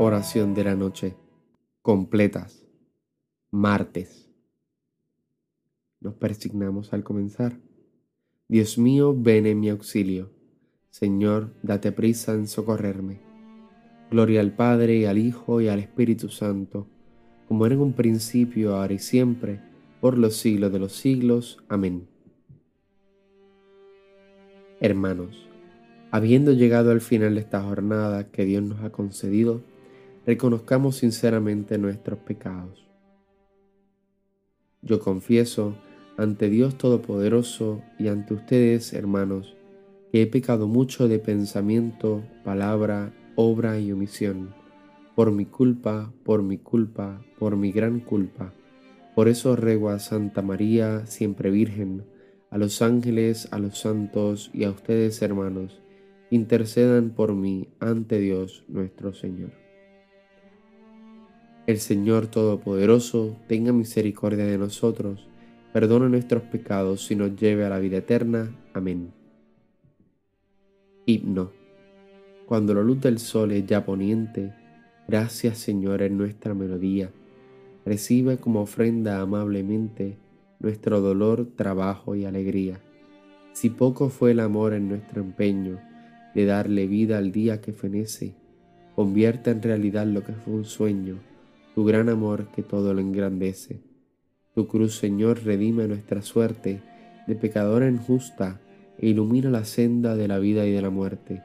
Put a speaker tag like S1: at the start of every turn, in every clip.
S1: Oración de la noche. Completas. Martes. Nos persignamos al comenzar. Dios mío, ven en mi auxilio. Señor, date prisa en socorrerme. Gloria al Padre y al Hijo y al Espíritu Santo, como era en un principio, ahora y siempre, por los siglos de los siglos. Amén. Hermanos, habiendo llegado al final de esta jornada que Dios nos ha concedido, reconozcamos sinceramente nuestros pecados. Yo confieso ante Dios Todopoderoso y ante ustedes, hermanos, que he pecado mucho de pensamiento, palabra, obra y omisión, por mi culpa, por mi culpa, por mi gran culpa. Por eso ruego a Santa María, siempre Virgen, a los ángeles, a los santos y a ustedes, hermanos, intercedan por mí ante Dios nuestro Señor. El Señor Todopoderoso tenga misericordia de nosotros, perdone nuestros pecados y nos lleve a la vida eterna. Amén. Himno. Cuando la luz del sol es ya poniente, gracias Señor en nuestra melodía. Recibe como ofrenda amablemente nuestro dolor, trabajo y alegría. Si poco fue el amor en nuestro empeño de darle vida al día que fenece, convierta en realidad lo que fue un sueño tu gran amor que todo lo engrandece. Tu cruz, Señor, redime nuestra suerte de pecadora injusta e ilumina la senda de la vida y de la muerte,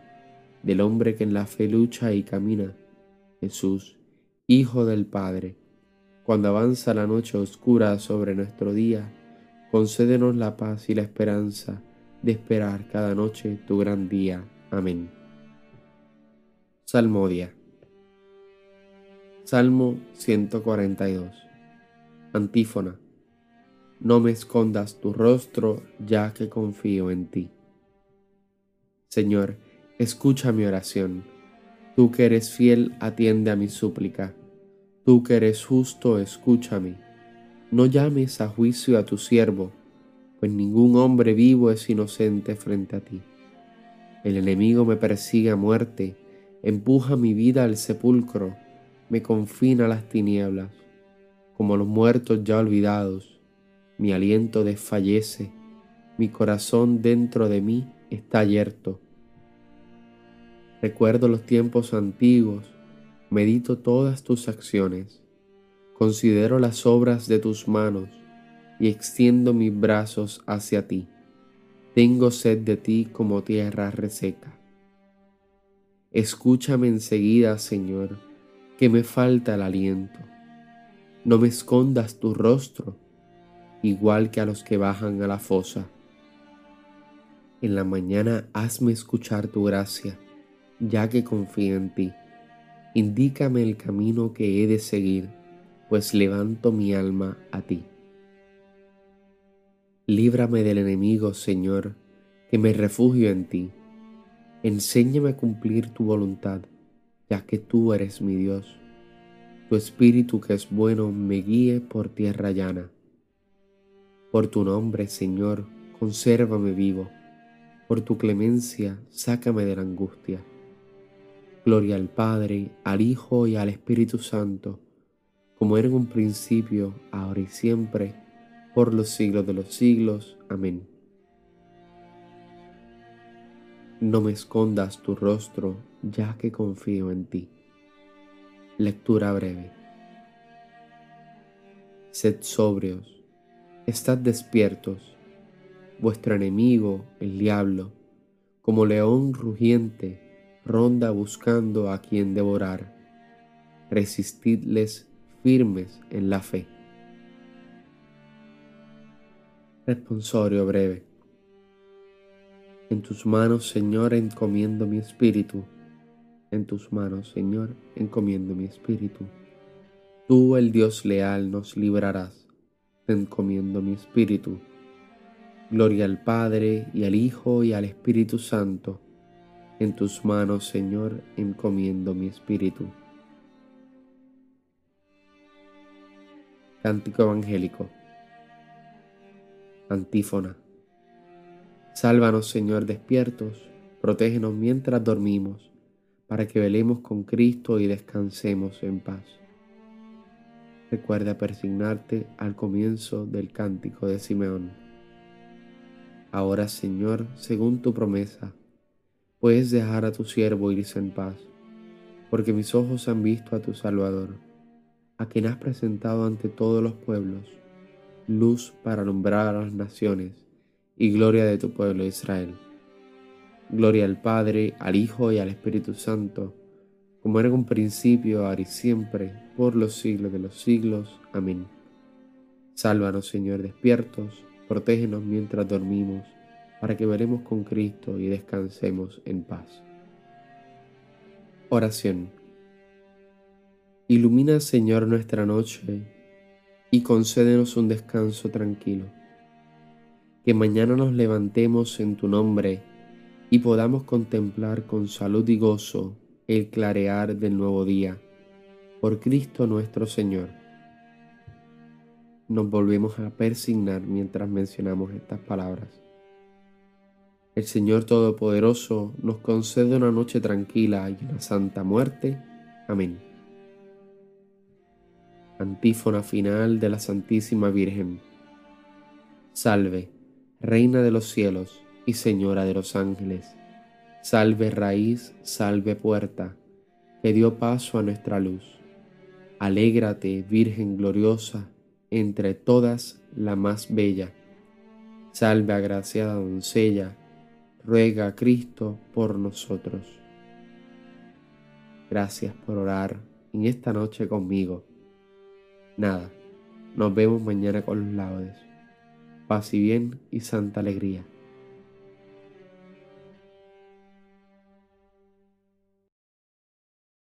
S1: del hombre que en la fe lucha y camina. Jesús, Hijo del Padre, cuando avanza la noche oscura sobre nuestro día, concédenos la paz y la esperanza de esperar cada noche tu gran día. Amén. Salmodia. Salmo 142. Antífona. No me escondas tu rostro ya que confío en ti. Señor, escucha mi oración. Tú que eres fiel, atiende a mi súplica. Tú que eres justo, escúchame. No llames a juicio a tu siervo, pues ningún hombre vivo es inocente frente a ti. El enemigo me persigue a muerte, empuja mi vida al sepulcro me confina a las tinieblas, como los muertos ya olvidados, mi aliento desfallece, mi corazón dentro de mí está yerto. Recuerdo los tiempos antiguos, medito todas tus acciones, considero las obras de tus manos y extiendo mis brazos hacia ti. Tengo sed de ti como tierra reseca. Escúchame enseguida, Señor que me falta el aliento. No me escondas tu rostro, igual que a los que bajan a la fosa. En la mañana hazme escuchar tu gracia, ya que confío en ti. Indícame el camino que he de seguir, pues levanto mi alma a ti. Líbrame del enemigo, Señor, que me refugio en ti. Enséñame a cumplir tu voluntad ya que tú eres mi Dios. Tu espíritu que es bueno me guíe por tierra llana. Por tu nombre, Señor, consérvame vivo. Por tu clemencia, sácame de la angustia. Gloria al Padre, al Hijo y al Espíritu Santo, como era en un principio, ahora y siempre, por los siglos de los siglos. Amén. No me escondas tu rostro, ya que confío en ti. Lectura breve. Sed sobrios, estad despiertos. Vuestro enemigo, el diablo, como león rugiente, ronda buscando a quien devorar. Resistidles firmes en la fe. Responsorio breve. En tus manos, Señor, encomiendo mi espíritu. En tus manos, Señor, encomiendo mi espíritu. Tú, el Dios leal, nos librarás. Te encomiendo mi espíritu. Gloria al Padre, y al Hijo, y al Espíritu Santo. En tus manos, Señor, encomiendo mi espíritu. Cántico Evangélico. Antífona. Sálvanos, Señor, despiertos, protégenos mientras dormimos, para que velemos con Cristo y descansemos en paz. Recuerda persignarte al comienzo del cántico de Simeón. Ahora, Señor, según tu promesa, puedes dejar a tu siervo irse en paz, porque mis ojos han visto a tu Salvador, a quien has presentado ante todos los pueblos, luz para alumbrar a las naciones y gloria de tu pueblo Israel. Gloria al Padre, al Hijo y al Espíritu Santo, como era en un principio, ahora y siempre, por los siglos de los siglos. Amén. Sálvanos, Señor, despiertos, protégenos mientras dormimos, para que veremos con Cristo y descansemos en paz. Oración. Ilumina, Señor, nuestra noche y concédenos un descanso tranquilo. Que mañana nos levantemos en tu nombre y podamos contemplar con salud y gozo el clarear del nuevo día. Por Cristo nuestro Señor. Nos volvemos a persignar mientras mencionamos estas palabras. El Señor Todopoderoso nos concede una noche tranquila y una santa muerte. Amén. Antífona final de la Santísima Virgen. Salve, Reina de los cielos y Señora de los ángeles. Salve raíz, salve puerta, que dio paso a nuestra luz. Alégrate, Virgen gloriosa, entre todas la más bella. Salve agraciada doncella, ruega Cristo por nosotros. Gracias por orar en esta noche conmigo. Nada, nos vemos mañana con los laudes. Paz y bien y santa alegría.